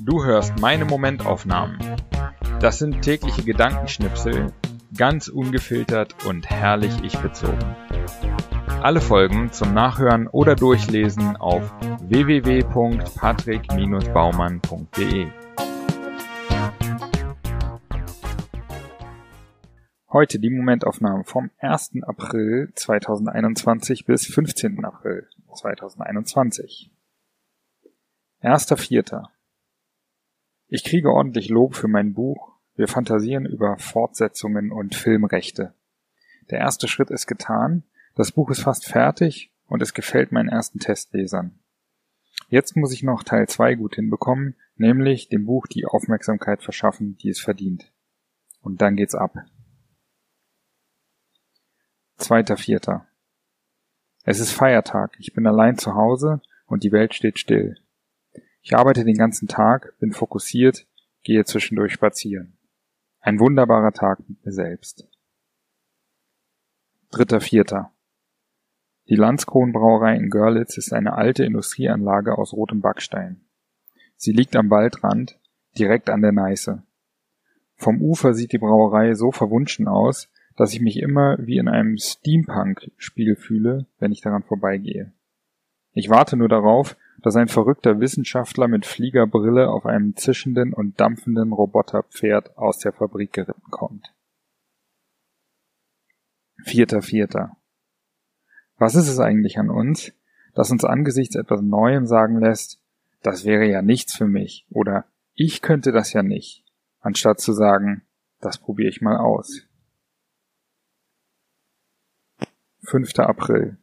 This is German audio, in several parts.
Du hörst meine Momentaufnahmen. Das sind tägliche Gedankenschnipsel, ganz ungefiltert und herrlich ich bezogen. Alle Folgen zum Nachhören oder Durchlesen auf www.patrick-baumann.de. Heute die Momentaufnahme vom 1. April 2021 bis 15. April 2021. 1.4. Ich kriege ordentlich Lob für mein Buch. Wir fantasieren über Fortsetzungen und Filmrechte. Der erste Schritt ist getan. Das Buch ist fast fertig und es gefällt meinen ersten Testlesern. Jetzt muss ich noch Teil 2 gut hinbekommen, nämlich dem Buch die Aufmerksamkeit verschaffen, die es verdient. Und dann geht's ab. Zweiter Vierter. Es ist Feiertag, ich bin allein zu Hause und die Welt steht still. Ich arbeite den ganzen Tag, bin fokussiert, gehe zwischendurch spazieren. Ein wunderbarer Tag mit mir selbst. Dritter Vierter. Die Landskronenbrauerei in Görlitz ist eine alte Industrieanlage aus rotem Backstein. Sie liegt am Waldrand, direkt an der Neiße. Vom Ufer sieht die Brauerei so verwunschen aus, dass ich mich immer wie in einem Steampunk-Spiel fühle, wenn ich daran vorbeigehe. Ich warte nur darauf, dass ein verrückter Wissenschaftler mit Fliegerbrille auf einem zischenden und dampfenden Roboterpferd aus der Fabrik geritten kommt. Vierter Vierter. Was ist es eigentlich an uns, das uns angesichts etwas Neuem sagen lässt, das wäre ja nichts für mich oder ich könnte das ja nicht, anstatt zu sagen, das probiere ich mal aus. 5. April.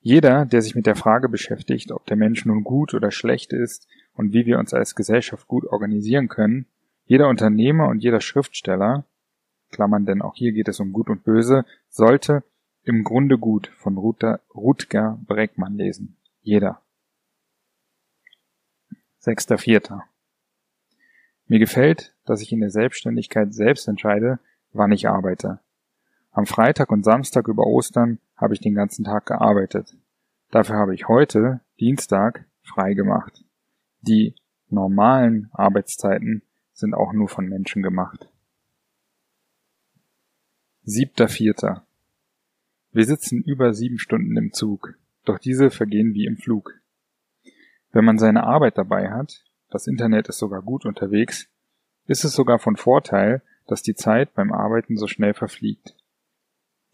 Jeder, der sich mit der Frage beschäftigt, ob der Mensch nun gut oder schlecht ist und wie wir uns als Gesellschaft gut organisieren können, jeder Unternehmer und jeder Schriftsteller, Klammern, denn auch hier geht es um Gut und Böse, sollte im Grunde gut von Rutger Breckmann lesen. Jeder. 6.4. Mir gefällt, dass ich in der Selbstständigkeit selbst entscheide, wann ich arbeite. Am Freitag und Samstag über Ostern habe ich den ganzen Tag gearbeitet. Dafür habe ich heute, Dienstag, frei gemacht. Die normalen Arbeitszeiten sind auch nur von Menschen gemacht. Siebter Vierter. Wir sitzen über sieben Stunden im Zug, doch diese vergehen wie im Flug. Wenn man seine Arbeit dabei hat, das Internet ist sogar gut unterwegs, ist es sogar von Vorteil, dass die Zeit beim Arbeiten so schnell verfliegt.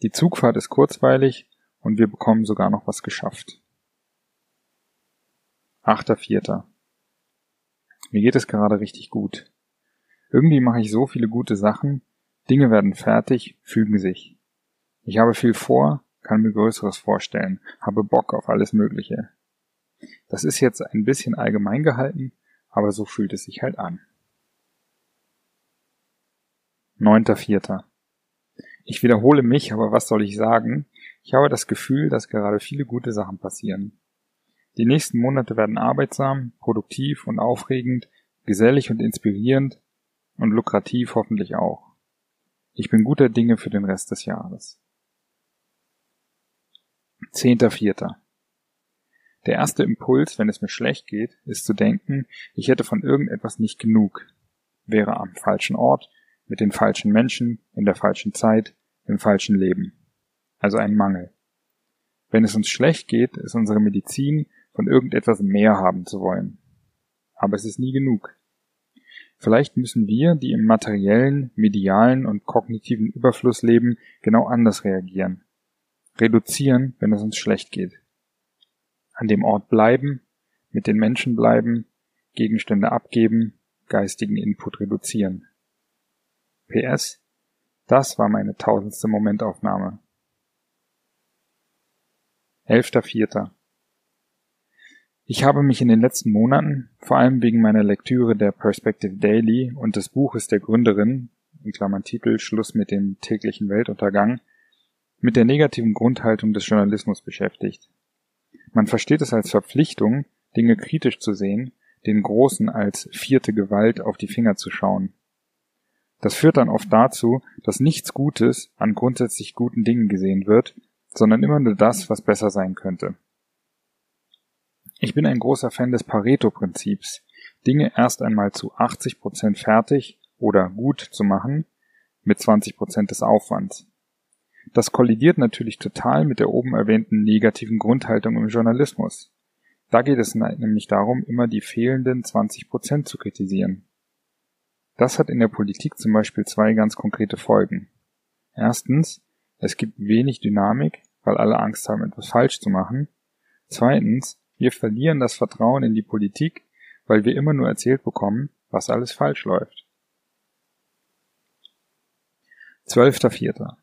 Die Zugfahrt ist kurzweilig und wir bekommen sogar noch was geschafft. Achter Vierter. Mir geht es gerade richtig gut. Irgendwie mache ich so viele gute Sachen, Dinge werden fertig, fügen sich. Ich habe viel vor, kann mir Größeres vorstellen, habe Bock auf alles Mögliche. Das ist jetzt ein bisschen allgemein gehalten, aber so fühlt es sich halt an. Neunter Vierter. Ich wiederhole mich, aber was soll ich sagen? Ich habe das Gefühl, dass gerade viele gute Sachen passieren. Die nächsten Monate werden arbeitsam, produktiv und aufregend, gesellig und inspirierend und lukrativ hoffentlich auch. Ich bin guter Dinge für den Rest des Jahres. Zehnter Vierter. Der erste Impuls, wenn es mir schlecht geht, ist zu denken, ich hätte von irgendetwas nicht genug, wäre am falschen Ort, mit den falschen Menschen, in der falschen Zeit, im falschen Leben. Also ein Mangel. Wenn es uns schlecht geht, ist unsere Medizin, von irgendetwas mehr haben zu wollen. Aber es ist nie genug. Vielleicht müssen wir, die im materiellen, medialen und kognitiven Überfluss leben, genau anders reagieren. Reduzieren, wenn es uns schlecht geht. An dem Ort bleiben, mit den Menschen bleiben, Gegenstände abgeben, geistigen Input reduzieren. PS, das war meine tausendste Momentaufnahme. Elfter Vierter. Ich habe mich in den letzten Monaten, vor allem wegen meiner Lektüre der Perspective Daily und des Buches der Gründerin, in Klammern Titel Schluss mit dem täglichen Weltuntergang, mit der negativen Grundhaltung des Journalismus beschäftigt. Man versteht es als Verpflichtung, Dinge kritisch zu sehen, den Großen als vierte Gewalt auf die Finger zu schauen. Das führt dann oft dazu, dass nichts Gutes an grundsätzlich guten Dingen gesehen wird, sondern immer nur das, was besser sein könnte. Ich bin ein großer Fan des Pareto-Prinzips, Dinge erst einmal zu 80 Prozent fertig oder gut zu machen, mit 20 Prozent des Aufwands. Das kollidiert natürlich total mit der oben erwähnten negativen Grundhaltung im Journalismus. Da geht es nämlich darum, immer die fehlenden 20 Prozent zu kritisieren. Das hat in der Politik zum Beispiel zwei ganz konkrete Folgen. Erstens, es gibt wenig Dynamik, weil alle Angst haben, etwas falsch zu machen. Zweitens, wir verlieren das Vertrauen in die Politik, weil wir immer nur erzählt bekommen, was alles falsch läuft. 12.04.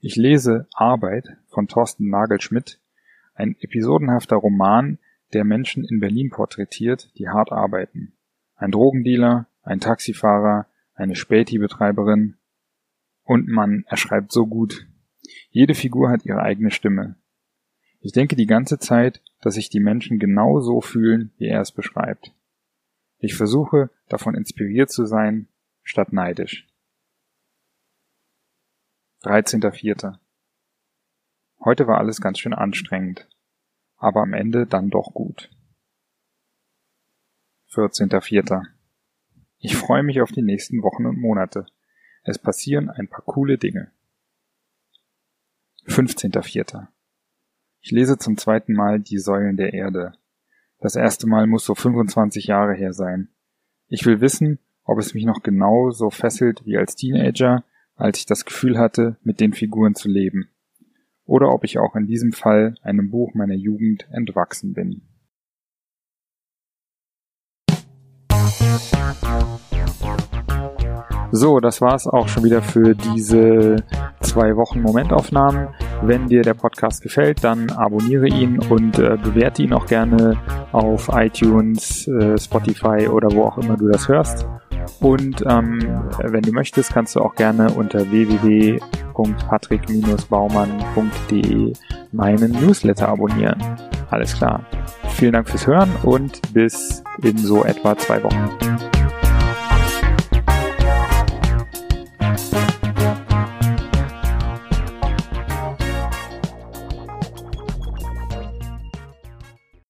Ich lese Arbeit von Thorsten Nagelschmidt, ein episodenhafter Roman, der Menschen in Berlin porträtiert, die hart arbeiten. Ein Drogendealer, ein Taxifahrer, eine Späti-Betreiberin. Und man, er schreibt so gut. Jede Figur hat ihre eigene Stimme. Ich denke die ganze Zeit, dass sich die Menschen genau so fühlen, wie er es beschreibt. Ich versuche, davon inspiriert zu sein, statt neidisch. 13.04. Heute war alles ganz schön anstrengend, aber am Ende dann doch gut. 14.04. Ich freue mich auf die nächsten Wochen und Monate. Es passieren ein paar coole Dinge. 15.04. Ich lese zum zweiten Mal Die Säulen der Erde. Das erste Mal muss so 25 Jahre her sein. Ich will wissen, ob es mich noch genau so fesselt wie als Teenager, als ich das Gefühl hatte, mit den Figuren zu leben. Oder ob ich auch in diesem Fall einem Buch meiner Jugend entwachsen bin. So, das war's auch schon wieder für diese zwei Wochen Momentaufnahmen. Wenn dir der Podcast gefällt, dann abonniere ihn und äh, bewerte ihn auch gerne auf iTunes, äh, Spotify oder wo auch immer du das hörst. Und ähm, wenn du möchtest, kannst du auch gerne unter www.patrick-baumann.de meinen Newsletter abonnieren. Alles klar. Vielen Dank fürs Hören und bis in so etwa zwei Wochen.